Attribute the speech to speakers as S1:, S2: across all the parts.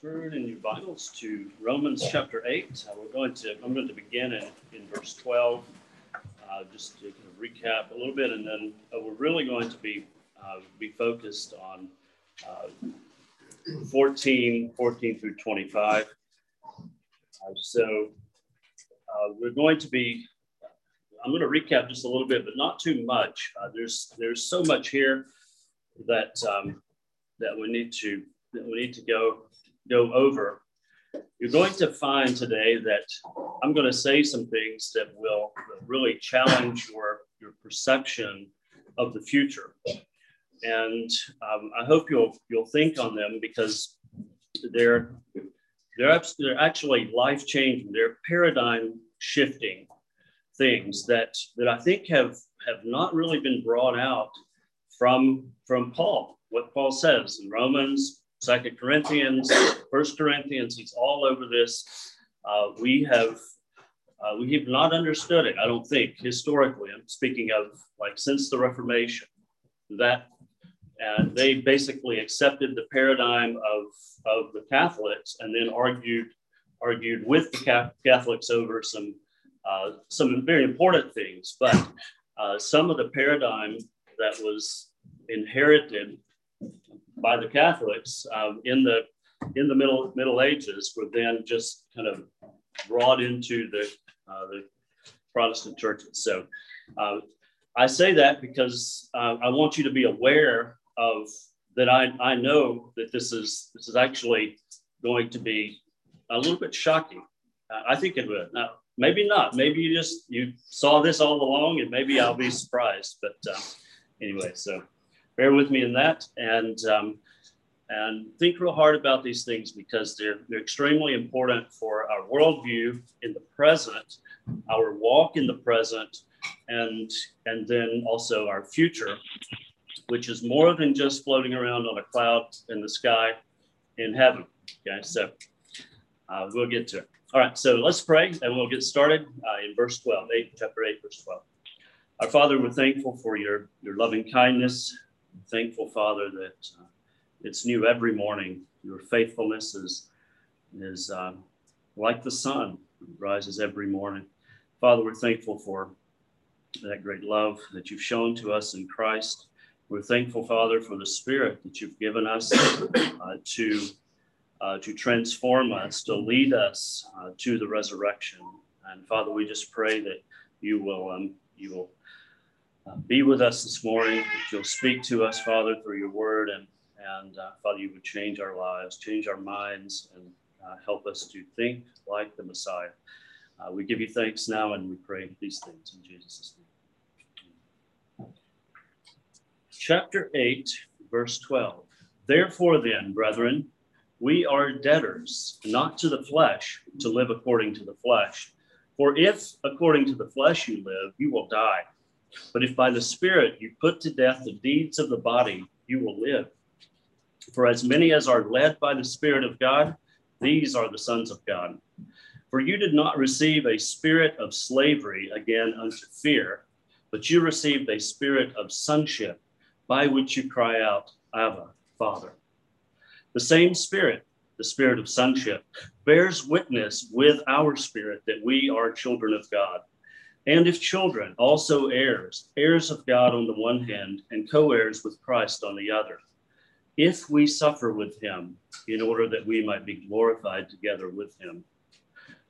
S1: turn in your Bibles to Romans chapter 8. Uh, we're going to, I'm going to begin in, in verse 12, uh, just to kind of recap a little bit, and then uh, we're really going to be, uh, be focused on uh, 14, 14 through 25. Uh, so we're going to be, I'm going to recap just a little bit, but not too much. there's, there's so much here that, um, that we need to that we need to go go over, you're going to find today that I'm going to say some things that will really challenge your, your perception of the future. And um, I hope you'll you'll think on them because they're they're, they're actually life changing. They're paradigm shifting things that that I think have have not really been brought out from from Paul. What Paul says in Romans, Second Corinthians, First Corinthians. He's all over this. Uh, we have uh, we have not understood it. I don't think historically. I'm speaking of like since the Reformation. That and they basically accepted the paradigm of of the Catholics and then argued argued with the Catholics over some uh, some very important things. But uh, some of the paradigm that was inherited by the Catholics um, in the in the middle Middle Ages were then just kind of brought into the uh, the Protestant churches. So uh, I say that because uh, I want you to be aware of that. I I know that this is this is actually going to be a little bit shocking. I think it would. Now, maybe not. Maybe you just you saw this all along, and maybe I'll be surprised. But uh, anyway, so bear with me in that and um, and think real hard about these things because they're, they're extremely important for our worldview in the present, our walk in the present, and and then also our future, which is more than just floating around on a cloud in the sky in heaven. Okay, so uh, we'll get to it. All right, so let's pray and we'll get started uh, in verse 12, 8, chapter 8, verse 12. Our Father, we're thankful for your, your loving kindness, thankful, Father, that uh, it's new every morning. Your faithfulness is, is uh, like the sun, rises every morning. Father, we're thankful for that great love that you've shown to us in Christ. We're thankful, Father, for the Spirit that you've given us uh, to, uh, to transform us, to lead us uh, to the resurrection. And Father, we just pray that you will, um, you will uh, be with us this morning. That you'll speak to us, Father, through your word. And, and uh, Father, you would change our lives, change our minds, and uh, help us to think like the Messiah. Uh, we give you thanks now and we pray these things in Jesus' name. Chapter 8, verse 12. Therefore, then, brethren, we are debtors, not to the flesh, to live according to the flesh. For if according to the flesh you live, you will die. But if by the Spirit you put to death the deeds of the body, you will live. For as many as are led by the Spirit of God, these are the sons of God. For you did not receive a spirit of slavery again unto fear, but you received a spirit of sonship, by which you cry out, Abba, Father. The same Spirit, the Spirit of sonship, bears witness with our spirit that we are children of God. And if children, also heirs, heirs of God on the one hand, and co heirs with Christ on the other, if we suffer with him, in order that we might be glorified together with him.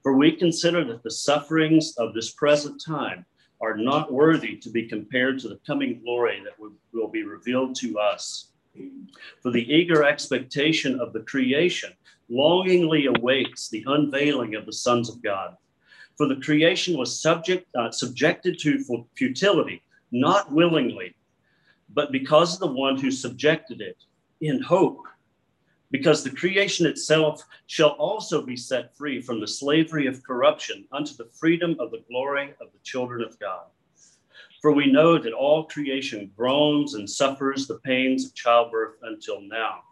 S1: For we consider that the sufferings of this present time are not worthy to be compared to the coming glory that will be revealed to us. For the eager expectation of the creation longingly awaits the unveiling of the sons of God. For the creation was subject, uh, subjected to futility, not willingly, but because of the one who subjected it, in hope, because the creation itself shall also be set free from the slavery of corruption unto the freedom of the glory of the children of God. For we know that all creation groans and suffers the pains of childbirth until now.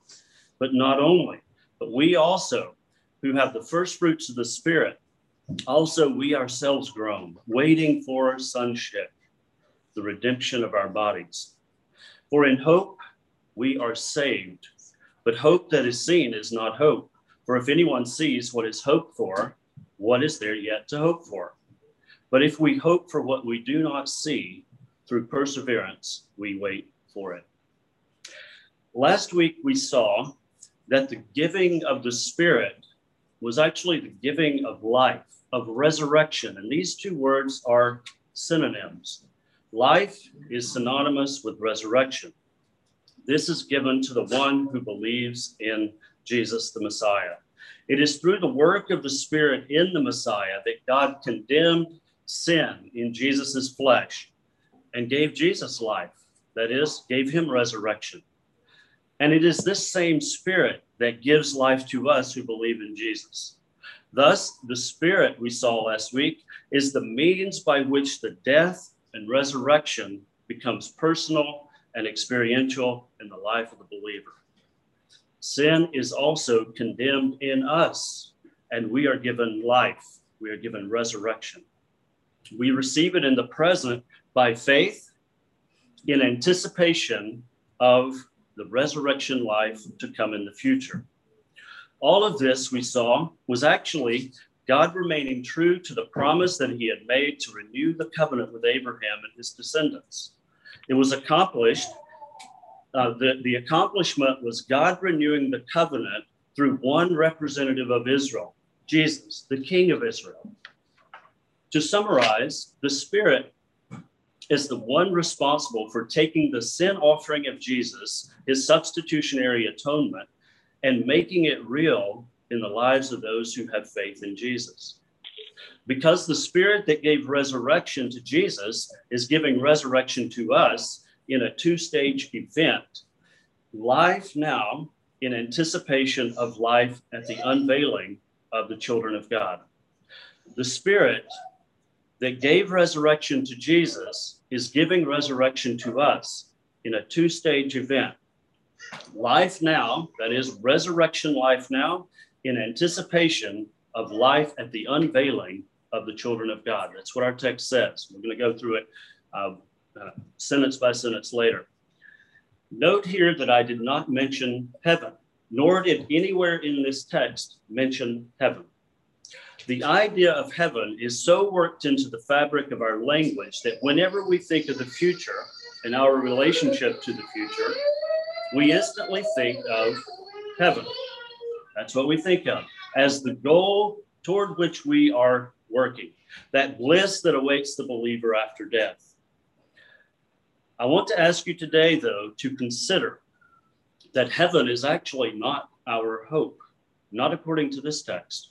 S1: But not only, but we also, who have the first fruits of the Spirit, also, we ourselves groan, waiting for sonship, the redemption of our bodies. For in hope we are saved, but hope that is seen is not hope. For if anyone sees what is hoped for, what is there yet to hope for? But if we hope for what we do not see, through perseverance, we wait for it. Last week, we saw that the giving of the Spirit was actually the giving of life, of resurrection. And these two words are synonyms. Life is synonymous with resurrection. This is given to the one who believes in Jesus the Messiah. It is through the work of the Spirit in the Messiah that God condemned sin in Jesus' flesh and gave Jesus life. That is, gave him resurrection. And it is this same Spirit that gives life to us who believe in Jesus. Thus, the Spirit we saw last week is the means by which the death and resurrection becomes personal and experiential in the life of the believer. Sin is also condemned in us, and we are given life. We are given resurrection. We receive it in the present by faith in anticipation of the resurrection life to come in the future. All of this we saw was actually God remaining true to the promise that he had made to renew the covenant with Abraham and his descendants. It was accomplished, uh, the, the accomplishment was God renewing the covenant through one representative of Israel, Jesus, the King of Israel. To summarize, the Spirit is the one responsible for taking the sin offering of Jesus, his substitutionary atonement, and making it real in the lives of those who have faith in Jesus. Because the Spirit that gave resurrection to Jesus is giving resurrection to us in a two stage event life now in anticipation of life at the unveiling of the children of God. The Spirit that gave resurrection to Jesus is giving resurrection to us in a two stage event. Life now, that is resurrection life now, in anticipation of life at the unveiling of the children of God. That's what our text says. We're going to go through it uh, uh, sentence by sentence later. Note here that I did not mention heaven, nor did anywhere in this text mention heaven. The idea of heaven is so worked into the fabric of our language that whenever we think of the future and our relationship to the future, we instantly think of heaven. That's what we think of as the goal toward which we are working, that bliss that awaits the believer after death. I want to ask you today, though, to consider that heaven is actually not our hope, not according to this text.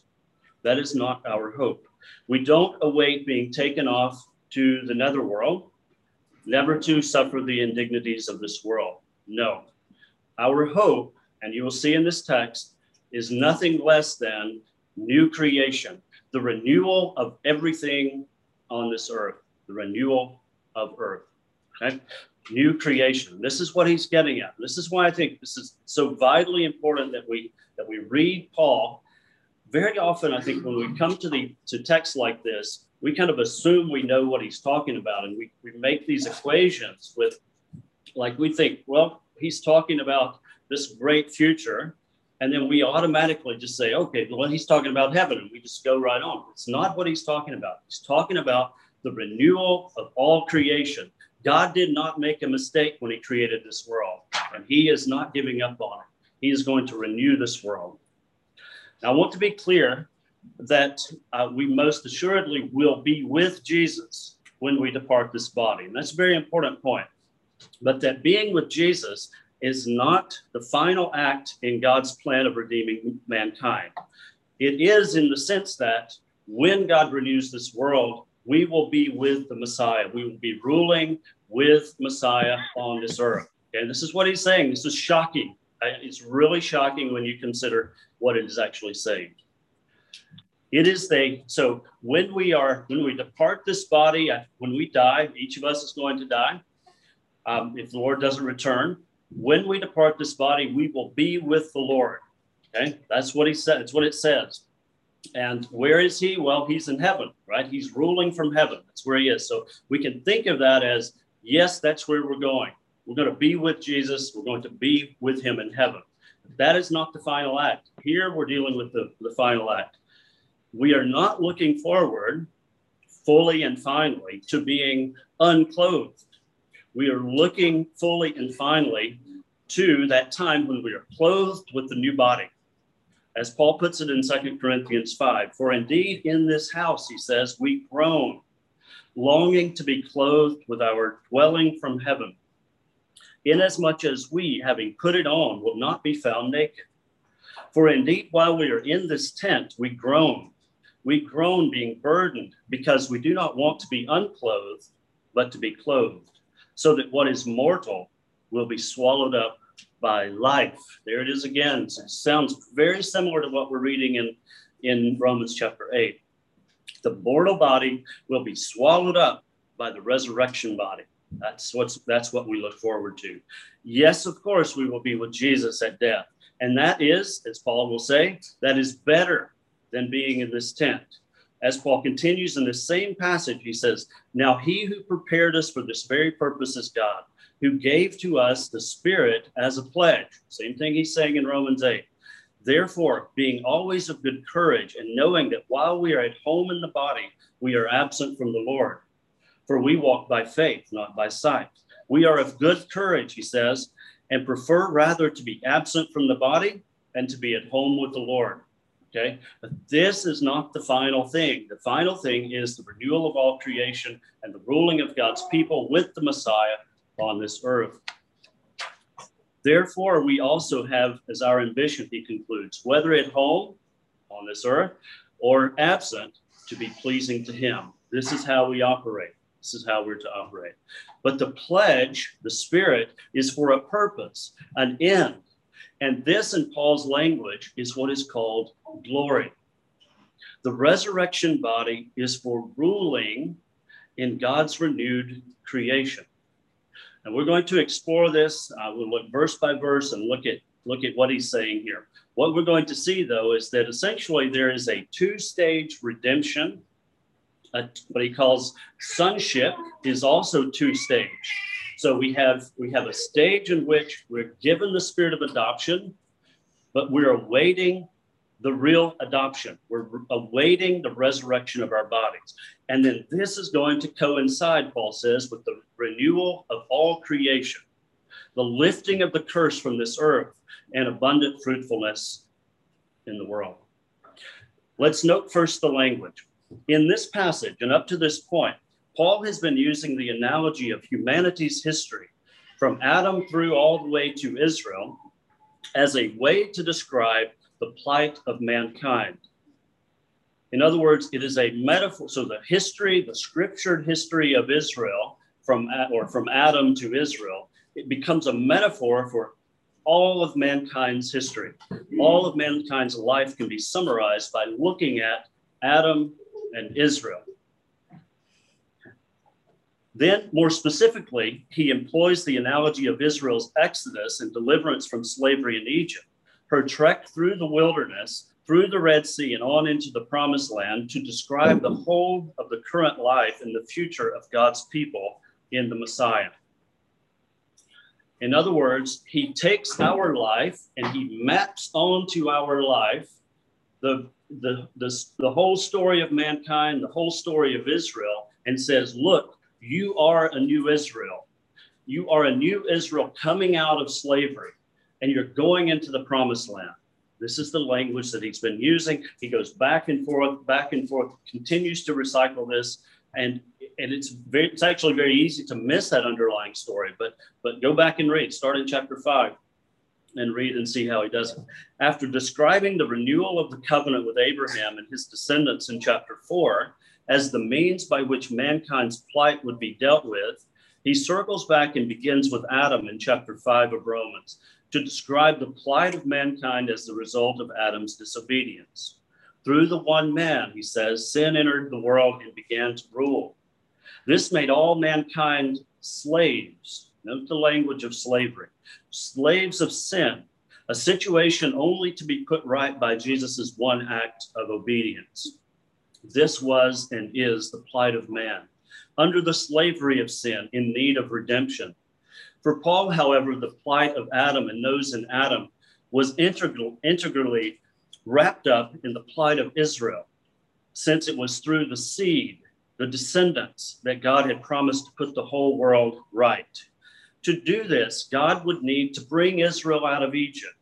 S1: That is not our hope. We don't await being taken off to the netherworld, never to suffer the indignities of this world. No. Our hope, and you will see in this text, is nothing less than new creation, the renewal of everything on this earth, the renewal of earth. Okay? New creation. This is what he's getting at. This is why I think this is so vitally important that we that we read Paul. Very often, I think when we come to the to texts like this, we kind of assume we know what he's talking about, and we, we make these equations with like we think, well, he's talking about this great future and then we automatically just say, okay, well, he's talking about heaven, and we just go right on. It's not what he's talking about. He's talking about the renewal of all creation. God did not make a mistake when he created this world, and he is not giving up on it. He is going to renew this world. Now, I want to be clear that uh, we most assuredly will be with Jesus when we depart this body. And that's a very important point. But that being with Jesus is not the final act in God's plan of redeeming mankind. It is in the sense that when God renews this world, we will be with the Messiah. We will be ruling with Messiah on this earth. Okay, this is what he's saying. This is shocking. It's really shocking when you consider what it is actually saying. It is they. So when we are, when we depart this body, when we die, each of us is going to die. Um, if the Lord doesn't return, when we depart this body, we will be with the Lord. Okay, that's what he said. It's what it says. And where is he? Well, he's in heaven, right? He's ruling from heaven. That's where he is. So we can think of that as yes, that's where we're going. We're going to be with Jesus. We're going to be with him in heaven. That is not the final act. Here we're dealing with the, the final act. We are not looking forward fully and finally to being unclothed. We are looking fully and finally to that time when we are clothed with the new body. As Paul puts it in Second Corinthians 5, for indeed in this house, he says, we groan, longing to be clothed with our dwelling from heaven, inasmuch as we, having put it on, will not be found naked. For indeed, while we are in this tent, we groan. We groan being burdened because we do not want to be unclothed, but to be clothed, so that what is mortal will be swallowed up by life. There it is again. It sounds very similar to what we're reading in, in Romans chapter 8. The mortal body will be swallowed up by the resurrection body. That's what's that's what we look forward to. Yes, of course, we will be with Jesus at death. And that is, as Paul will say, that is better than being in this tent. As Paul continues in the same passage, he says, Now he who prepared us for this very purpose is God, who gave to us the Spirit as a pledge. Same thing he's saying in Romans 8. Therefore, being always of good courage and knowing that while we are at home in the body, we are absent from the Lord. For we walk by faith, not by sight. We are of good courage, he says, and prefer rather to be absent from the body and to be at home with the Lord. Okay. But this is not the final thing. The final thing is the renewal of all creation and the ruling of God's people with the Messiah on this earth. Therefore, we also have as our ambition, he concludes, whether at home on this earth or absent, to be pleasing to him. This is how we operate. This is how we're to operate. But the pledge, the Spirit, is for a purpose, an end. And this, in Paul's language, is what is called glory. The resurrection body is for ruling in God's renewed creation. And we're going to explore this. Uh, we'll look verse by verse and look at look at what he's saying here. What we're going to see, though, is that essentially there is a two-stage redemption. A, what he calls sonship is also two-stage. So we have we have a stage in which we're given the spirit of adoption, but we're awaiting the real adoption. We're awaiting the resurrection of our bodies. And then this is going to coincide, Paul says, with the renewal of all creation, the lifting of the curse from this earth, and abundant fruitfulness in the world. Let's note first the language. In this passage, and up to this point, Paul has been using the analogy of humanity's history from Adam through all the way to Israel as a way to describe the plight of mankind. In other words, it is a metaphor. So the history, the scriptured history of Israel from or from Adam to Israel, it becomes a metaphor for all of mankind's history. All of mankind's life can be summarized by looking at Adam and Israel. Then, more specifically, he employs the analogy of Israel's exodus and deliverance from slavery in Egypt, her trek through the wilderness, through the Red Sea, and on into the promised land to describe the whole of the current life and the future of God's people in the Messiah. In other words, he takes our life and he maps onto our life the, the, the, the whole story of mankind, the whole story of Israel, and says, Look, you are a new Israel. You are a new Israel coming out of slavery, and you're going into the promised land. This is the language that he's been using. He goes back and forth, back and forth, continues to recycle this, and and it's very, it's actually very easy to miss that underlying story. But but go back and read. Start in chapter five, and read and see how he does it. After describing the renewal of the covenant with Abraham and his descendants in chapter four, as the means by which mankind's plight would be dealt with, he circles back and begins with Adam in chapter 5 of Romans to describe the plight of mankind as the result of Adam's disobedience. Through the one man, he says, sin entered the world and began to rule. This made all mankind slaves. Note the language of slavery slaves of sin, a situation only to be put right by Jesus' one act of obedience. This was and is the plight of man, under the slavery of sin, in need of redemption. For Paul, however, the plight of Adam and those in Adam was integral, integrally wrapped up in the plight of Israel, since it was through the seed, the descendants, that God had promised to put the whole world right. To do this, God would need to bring Israel out of Egypt,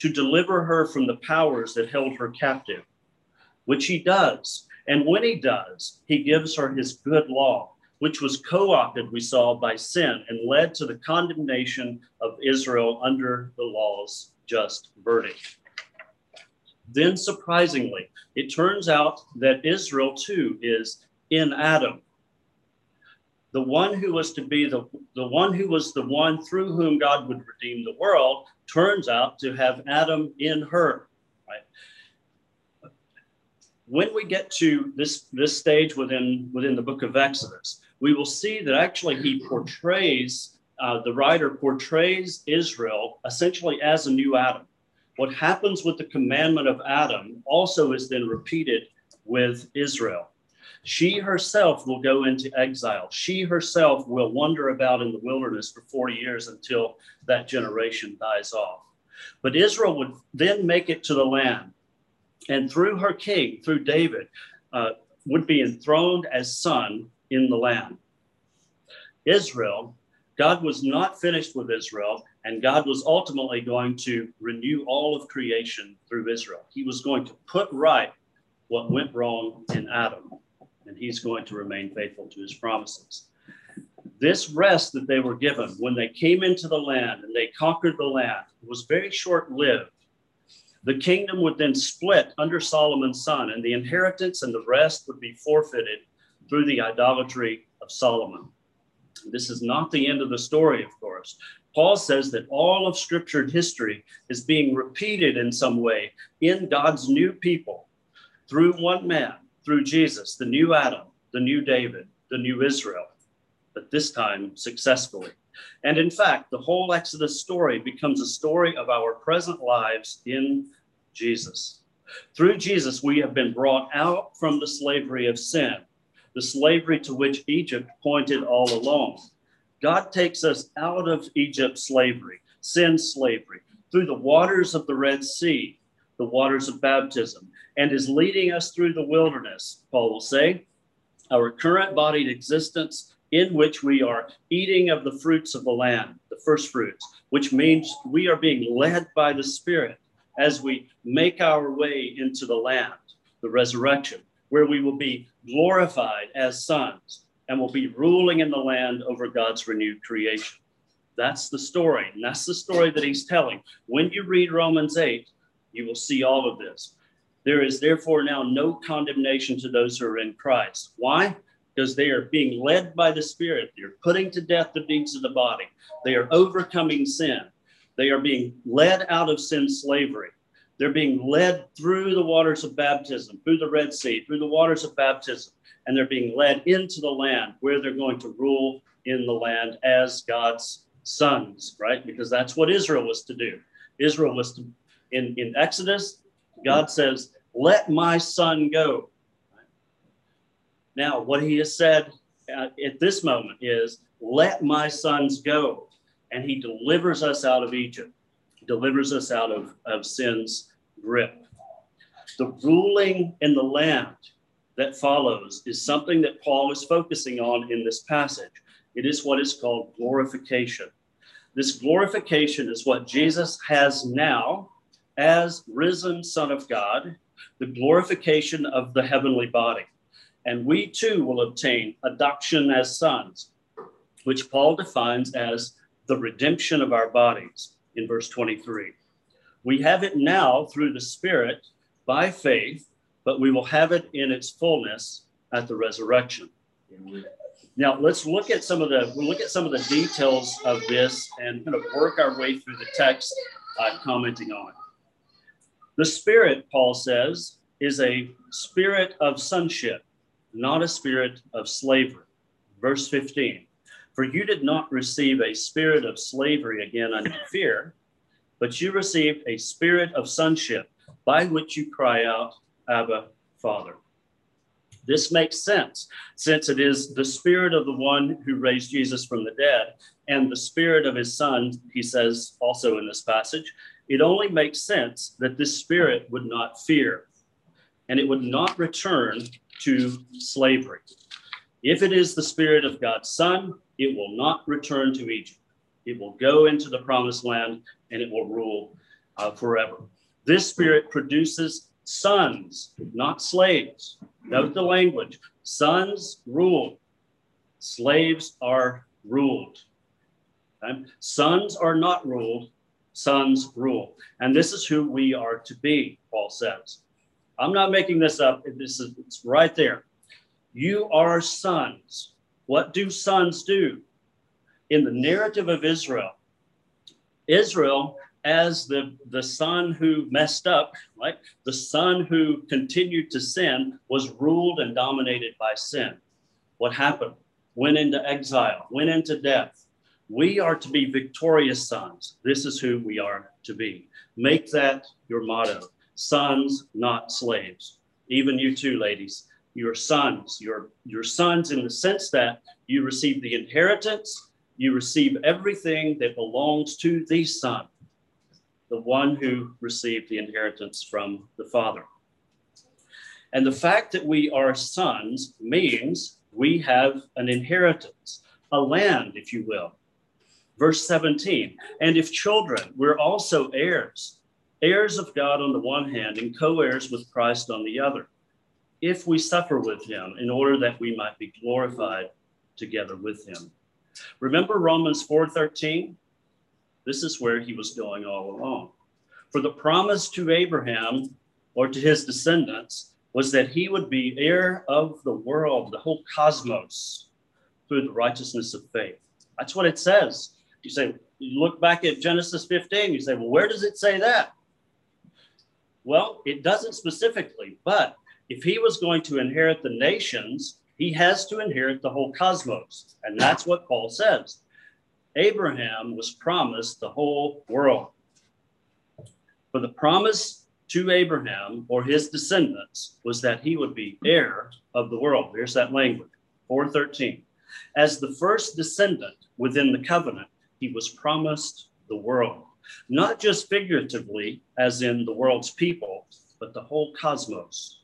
S1: to deliver her from the powers that held her captive, which he does. And when he does, he gives her his good law, which was co opted, we saw, by sin and led to the condemnation of Israel under the law's just verdict. Then, surprisingly, it turns out that Israel too is in Adam. The one who was to be the, the one who was the one through whom God would redeem the world turns out to have Adam in her. Right? When we get to this, this stage within, within the book of Exodus, we will see that actually he portrays, uh, the writer portrays Israel essentially as a new Adam. What happens with the commandment of Adam also is then repeated with Israel. She herself will go into exile. She herself will wander about in the wilderness for 40 years until that generation dies off. But Israel would then make it to the land, and through her king, through David, uh, would be enthroned as son in the land. Israel, God was not finished with Israel, and God was ultimately going to renew all of creation through Israel. He was going to put right what went wrong in Adam, and he's going to remain faithful to his promises. This rest that they were given when they came into the land and they conquered the land was very short lived. The kingdom would then split under Solomon's son, and the inheritance and the rest would be forfeited through the idolatry of Solomon. This is not the end of the story, of course. Paul says that all of scripture history is being repeated in some way in God's new people through one man, through Jesus, the new Adam, the new David, the new Israel, but this time successfully. And in fact, the whole Exodus story becomes a story of our present lives in Jesus. Through Jesus, we have been brought out from the slavery of sin, the slavery to which Egypt pointed all along. God takes us out of Egypt slavery, sin slavery, through the waters of the Red Sea, the waters of baptism, and is leading us through the wilderness, Paul will say, our current bodied existence in which we are eating of the fruits of the land, the first fruits, which means we are being led by the Spirit as we make our way into the land, the resurrection, where we will be glorified as sons and will be ruling in the land over God's renewed creation. That's the story. And that's the story that he's telling. When you read Romans 8, you will see all of this. There is therefore now no condemnation to those who are in Christ. Why? Because they are being led by the Spirit. They're putting to death the deeds of the body. They are overcoming sin. They are being led out of sin slavery. They're being led through the waters of baptism, through the Red Sea, through the waters of baptism, and they're being led into the land where they're going to rule in the land as God's sons, right? Because that's what Israel was to do. Israel was to, in, in Exodus, God says, Let my son go. Now, what he has said uh, at this moment is, Let my sons go. And he delivers us out of Egypt, delivers us out of, of sin's grip. The ruling in the land that follows is something that Paul is focusing on in this passage. It is what is called glorification. This glorification is what Jesus has now as risen Son of God, the glorification of the heavenly body. And we too will obtain adoption as sons, which Paul defines as the redemption of our bodies in verse 23. We have it now through the Spirit by faith but we will have it in its fullness at the resurrection. Now let's look at some of the we'll look at some of the details of this and kind of work our way through the text, uh, commenting on. The Spirit, Paul says, is a spirit of sonship, not a spirit of slavery. Verse 15. For you did not receive a spirit of slavery again unto fear, but you received a spirit of sonship by which you cry out, Abba, Father. This makes sense since it is the spirit of the one who raised Jesus from the dead and the spirit of his son, he says also in this passage, it only makes sense that this spirit would not fear and it would not return to slavery. If it is the spirit of God's son, it will not return to Egypt. It will go into the promised land and it will rule uh, forever. This spirit produces sons, not slaves. Note the language sons rule, slaves are ruled. Okay? Sons are not ruled, sons rule. And this is who we are to be, Paul says. I'm not making this up. This is it's right there. You are sons. What do sons do? In the narrative of Israel, Israel as the, the son who messed up, right? The son who continued to sin was ruled and dominated by sin. What happened? Went into exile, went into death. We are to be victorious sons. This is who we are to be. Make that your motto sons, not slaves. Even you too, ladies. You're sons. You're, you're sons in the sense that you receive the inheritance, you receive everything that belongs to the son the one who received the inheritance from the Father. And the fact that we are sons means we have an inheritance, a land, if you will. Verse 17, and if children, we're also heirs, heirs of God on the one hand and co heirs with Christ on the other, if we suffer with him in order that we might be glorified together with him. Remember Romans 4:13? This is where he was going all along. For the promise to Abraham or to his descendants was that he would be heir of the world, the whole cosmos, through the righteousness of faith. That's what it says. You say, you look back at Genesis 15, you say, well, where does it say that? Well, it doesn't specifically, but if he was going to inherit the nations, he has to inherit the whole cosmos. And that's what Paul says. Abraham was promised the whole world. For the promise to Abraham or his descendants was that he would be heir of the world. Here's that language 413. As the first descendant within the covenant, he was promised the world, not just figuratively, as in the world's people, but the whole cosmos.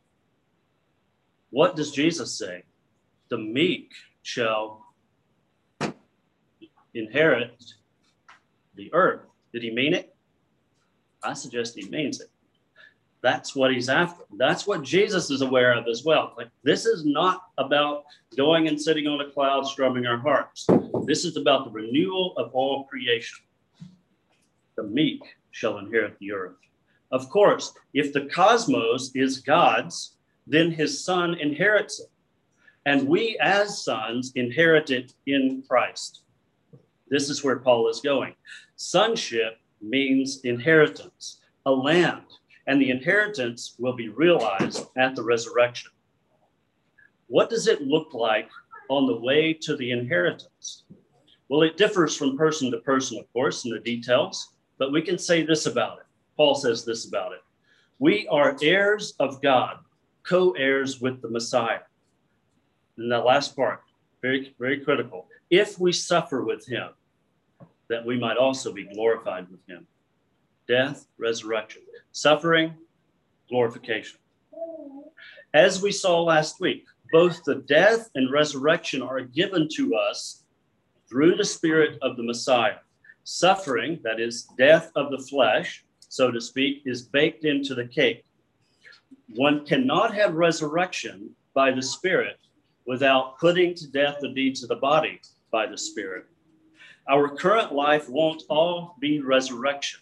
S1: What does Jesus say? The meek shall inherit the earth. Did he mean it? I suggest he means it. That's what he's after. That's what Jesus is aware of as well. Like this is not about going and sitting on a cloud strumming our harps. This is about the renewal of all creation. The meek shall inherit the earth. Of course, if the cosmos is God's, then his son inherits it. And we as sons inherit it in Christ. This is where Paul is going. Sonship means inheritance, a land, and the inheritance will be realized at the resurrection. What does it look like on the way to the inheritance? Well, it differs from person to person, of course, in the details, but we can say this about it. Paul says this about it. We are heirs of God, co heirs with the Messiah. And the last part, very, very critical. If we suffer with him, that we might also be glorified with him. Death, resurrection, suffering, glorification. As we saw last week, both the death and resurrection are given to us through the Spirit of the Messiah. Suffering, that is, death of the flesh, so to speak, is baked into the cake. One cannot have resurrection by the Spirit without putting to death the deeds of the body by the Spirit. Our current life won't all be resurrection,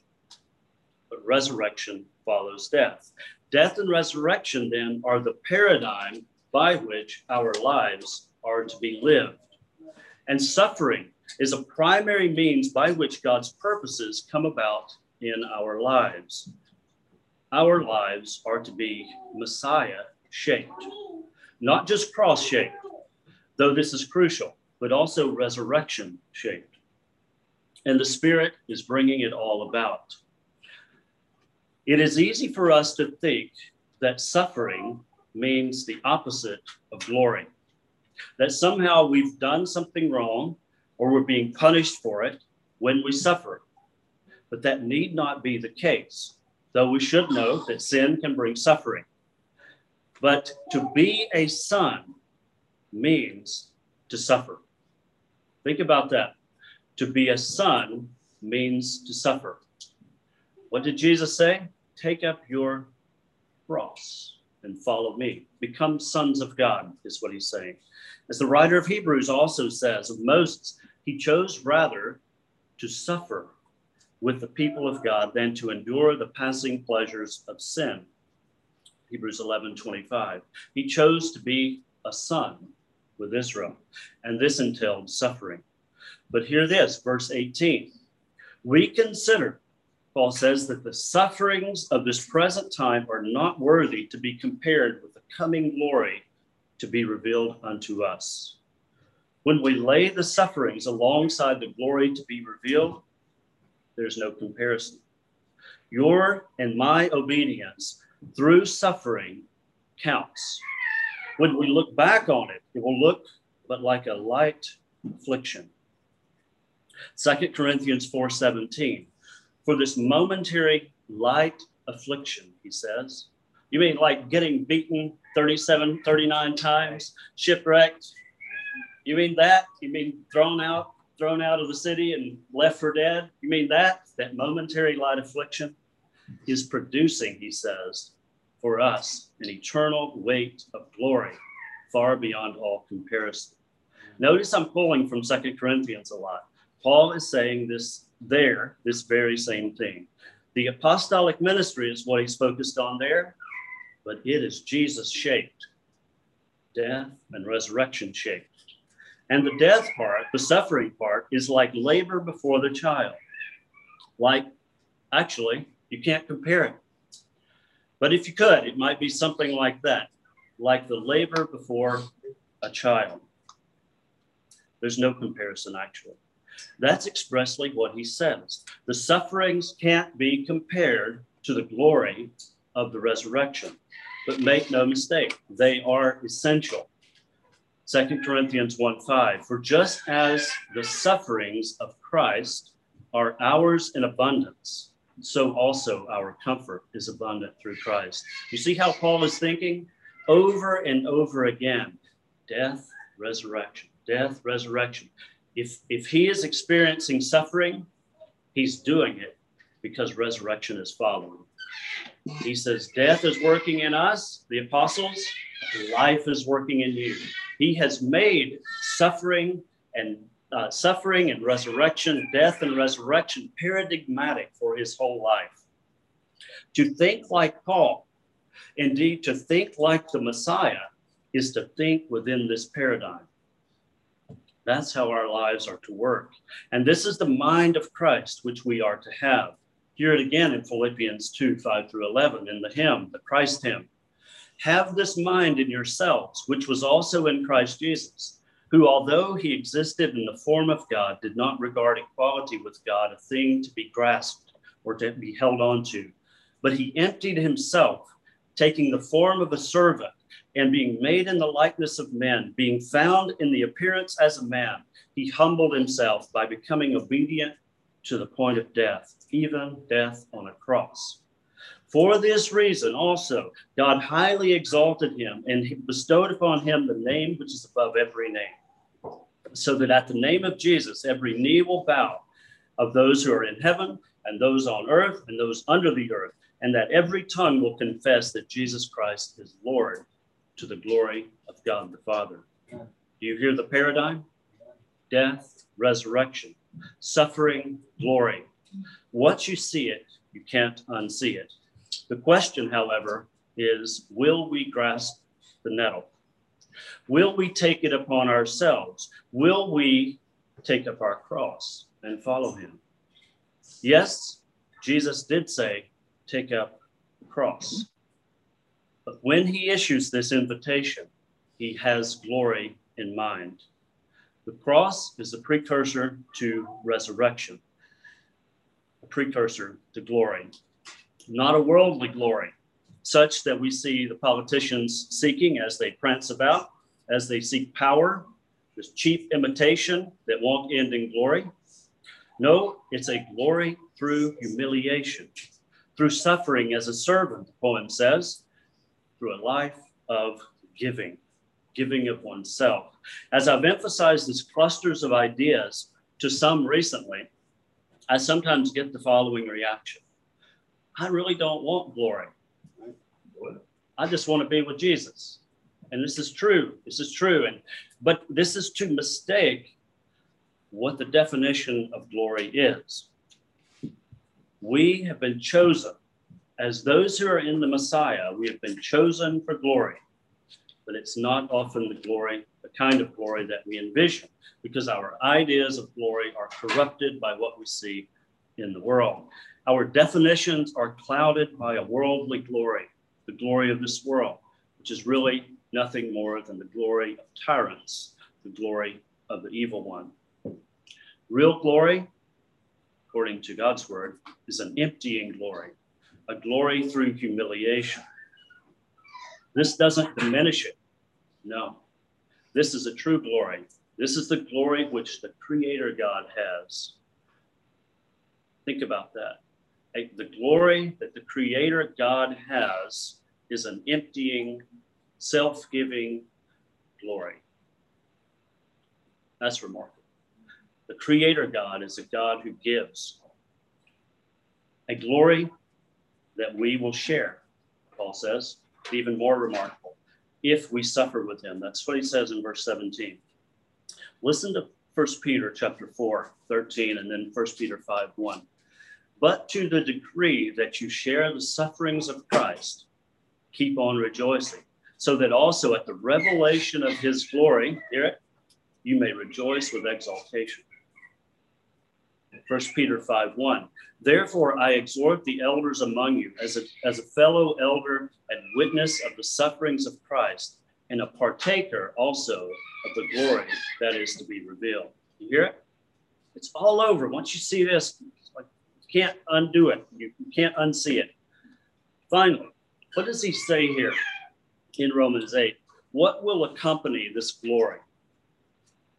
S1: but resurrection follows death. Death and resurrection, then, are the paradigm by which our lives are to be lived. And suffering is a primary means by which God's purposes come about in our lives. Our lives are to be Messiah shaped, not just cross shaped, though this is crucial, but also resurrection shaped and the Spirit is bringing it all about. It is easy for us to think that suffering means the opposite of glory, that somehow we've done something wrong or we're being punished for it when we suffer. But that need not be the case, though we should know that sin can bring suffering. But to be a son means to suffer. Think about that. To be a son means to suffer. What did Jesus say? Take up your cross and follow me. Become sons of God, is what he's saying. As the writer of Hebrews also says of Moses, he chose rather to suffer with the people of God than to endure the passing pleasures of sin. Hebrews 11 25. He chose to be a son with Israel, and this entailed suffering. But hear this, verse 18. We consider, Paul says, that the sufferings of this present time are not worthy to be compared with the coming glory to be revealed unto us. When we lay the sufferings alongside the glory to be revealed, there's no comparison. Your and my obedience through suffering counts. When we look back on it, it will look but like a light affliction. Second Corinthians 4:17. For this momentary light affliction, he says. You mean like getting beaten 37, 39 times, shipwrecked? You mean that? You mean thrown out, thrown out of the city and left for dead? You mean that? That momentary light affliction is producing, he says, for us an eternal weight of glory far beyond all comparison. Notice I'm pulling from Second Corinthians a lot. Paul is saying this there, this very same thing. The apostolic ministry is what he's focused on there, but it is Jesus shaped, death and resurrection shaped. And the death part, the suffering part, is like labor before the child. Like, actually, you can't compare it. But if you could, it might be something like that, like the labor before a child. There's no comparison, actually. That's expressly what he says. The sufferings can't be compared to the glory of the resurrection. But make no mistake, they are essential. 2 Corinthians 1 5. For just as the sufferings of Christ are ours in abundance, so also our comfort is abundant through Christ. You see how Paul is thinking? Over and over again death, resurrection, death, resurrection. If, if he is experiencing suffering, he's doing it because resurrection is following. He says, Death is working in us, the apostles, life is working in you. He has made suffering and uh, suffering and resurrection, death and resurrection paradigmatic for his whole life. To think like Paul, indeed, to think like the Messiah, is to think within this paradigm. That's how our lives are to work. And this is the mind of Christ, which we are to have. Hear it again in Philippians 2 5 through 11 in the hymn, the Christ hymn. Have this mind in yourselves, which was also in Christ Jesus, who, although he existed in the form of God, did not regard equality with God a thing to be grasped or to be held on to, but he emptied himself, taking the form of a servant and being made in the likeness of men, being found in the appearance as a man, he humbled himself by becoming obedient to the point of death, even death on a cross. For this reason also, God highly exalted him and bestowed upon him the name which is above every name, so that at the name of Jesus, every knee will bow of those who are in heaven and those on earth and those under the earth, and that every tongue will confess that Jesus Christ is Lord to the glory of God the Father. Do you hear the paradigm? Death, resurrection, suffering, glory. Once you see it, you can't unsee it. The question, however, is will we grasp the nettle? Will we take it upon ourselves? Will we take up our cross and follow him? Yes, Jesus did say, take up the cross. But when he issues this invitation, he has glory in mind. The cross is a precursor to resurrection, a precursor to glory, not a worldly glory, such that we see the politicians seeking as they prance about, as they seek power, this cheap imitation that won't end in glory. No, it's a glory through humiliation, through suffering as a servant, the poem says, through a life of giving, giving of oneself. As I've emphasized these clusters of ideas to some recently, I sometimes get the following reaction I really don't want glory. I just want to be with Jesus. And this is true. This is true. And but this is to mistake what the definition of glory is. We have been chosen as those who are in the Messiah, we have been chosen for glory. But it's not often the glory, the kind of glory that we envision, because our ideas of glory are corrupted by what we see in the world. Our definitions are clouded by a worldly glory, the glory of this world, which is really nothing more than the glory of tyrants, the glory of the evil one. Real glory, according to God's word, is an emptying glory, a glory through humiliation. This doesn't diminish it. No. This is a true glory. This is the glory which the Creator God has. Think about that. The glory that the Creator God has is an emptying, self giving glory. That's remarkable. The Creator God is a God who gives a glory that we will share, Paul says, even more remarkable, if we suffer with him. That's what he says in verse 17. Listen to 1 Peter chapter 4, 13, and then 1 Peter 5, 1. But to the degree that you share the sufferings of Christ, keep on rejoicing, so that also at the revelation of his glory, hear it, you may rejoice with exaltation. 1 Peter 5 1. Therefore, I exhort the elders among you as a, as a fellow elder and witness of the sufferings of Christ, and a partaker also of the glory that is to be revealed. You hear it? It's all over. Once you see this, like you can't undo it, you, you can't unsee it. Finally, what does he say here in Romans 8? What will accompany this glory?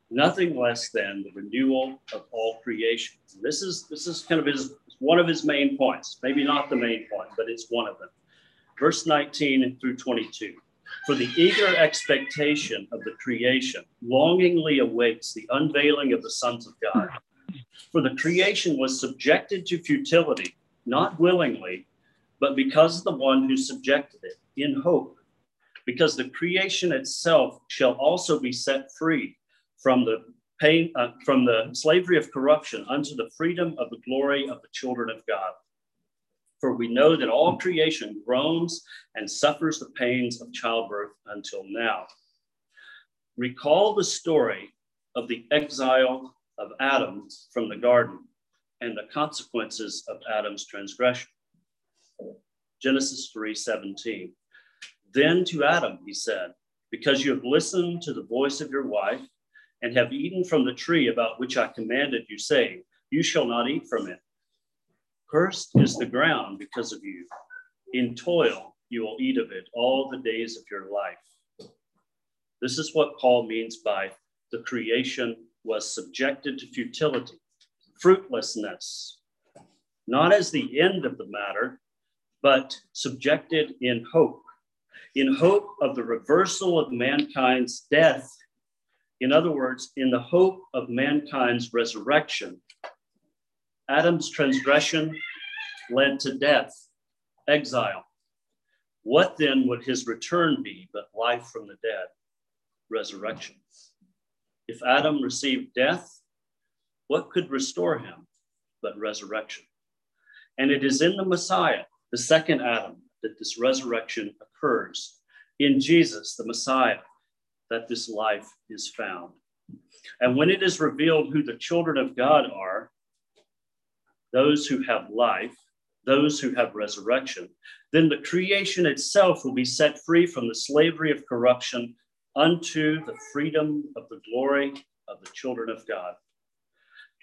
S1: Nothing less than the renewal of all creation. This is this is kind of his one of his main points. Maybe not the main point, but it's one of them. Verse 19 through 22. For the eager expectation of the creation longingly awaits the unveiling of the sons of God. For the creation was subjected to futility, not willingly, but because of the one who subjected it, in hope. Because the creation itself shall also be set free from the pain, uh, from the slavery of corruption unto the freedom of the glory of the children of God. For we know that all creation groans and suffers the pains of childbirth until now. Recall the story of the exile of Adam from the garden and the consequences of Adam's transgression. Genesis 3:17. Then to Adam he said, Because you have listened to the voice of your wife and have eaten from the tree about which I commanded you, saying, You shall not eat from it. Cursed is the ground because of you. In toil you will eat of it all the days of your life. This is what Paul means by the creation was subjected to futility, fruitlessness, not as the end of the matter, but subjected in hope, in hope of the reversal of mankind's death in other words, in the hope of mankind's resurrection, Adam's transgression led to death, exile. What then would his return be but life from the dead, resurrection? If Adam received death, what could restore him but resurrection? And it is in the Messiah, the second Adam, that this resurrection occurs. In Jesus, the Messiah, that this life is found. And when it is revealed who the children of God are, those who have life, those who have resurrection, then the creation itself will be set free from the slavery of corruption unto the freedom of the glory of the children of God.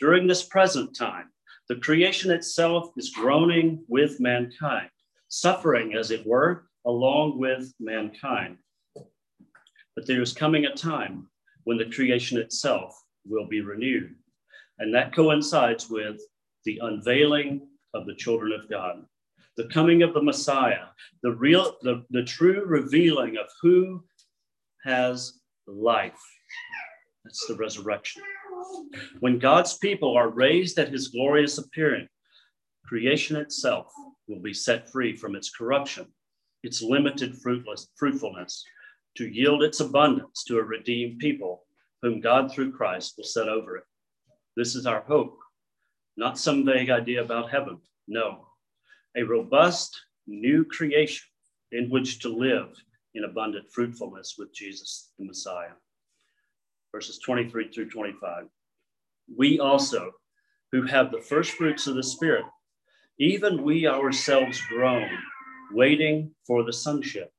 S1: During this present time, the creation itself is groaning with mankind, suffering, as it were, along with mankind. But there is coming a time when the creation itself will be renewed. And that coincides with the unveiling of the children of God, the coming of the Messiah, the real, the, the true revealing of who has life. That's the resurrection. When God's people are raised at his glorious appearing, creation itself will be set free from its corruption, its limited fruitless, fruitfulness, to yield its abundance to a redeemed people whom God through Christ will set over it. This is our hope, not some vague idea about heaven. No, a robust new creation in which to live in abundant fruitfulness with Jesus the Messiah. Verses 23 through 25. We also, who have the first fruits of the Spirit, even we ourselves groan, waiting for the sonship,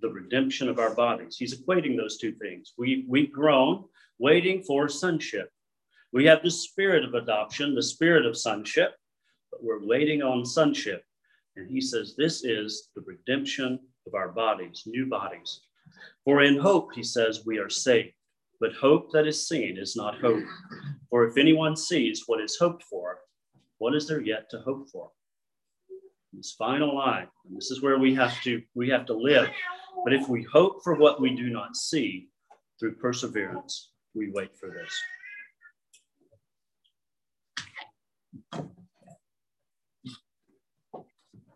S1: the redemption of our bodies. He's equating those two things. We, we groan, waiting for sonship. We have the spirit of adoption, the spirit of sonship, but we're waiting on sonship. And he says, This is the redemption of our bodies, new bodies. For in hope, he says, we are saved. But hope that is seen is not hope. For if anyone sees what is hoped for, what is there yet to hope for? This final line, and this is where we have to we have to live. But if we hope for what we do not see, through perseverance, we wait for this.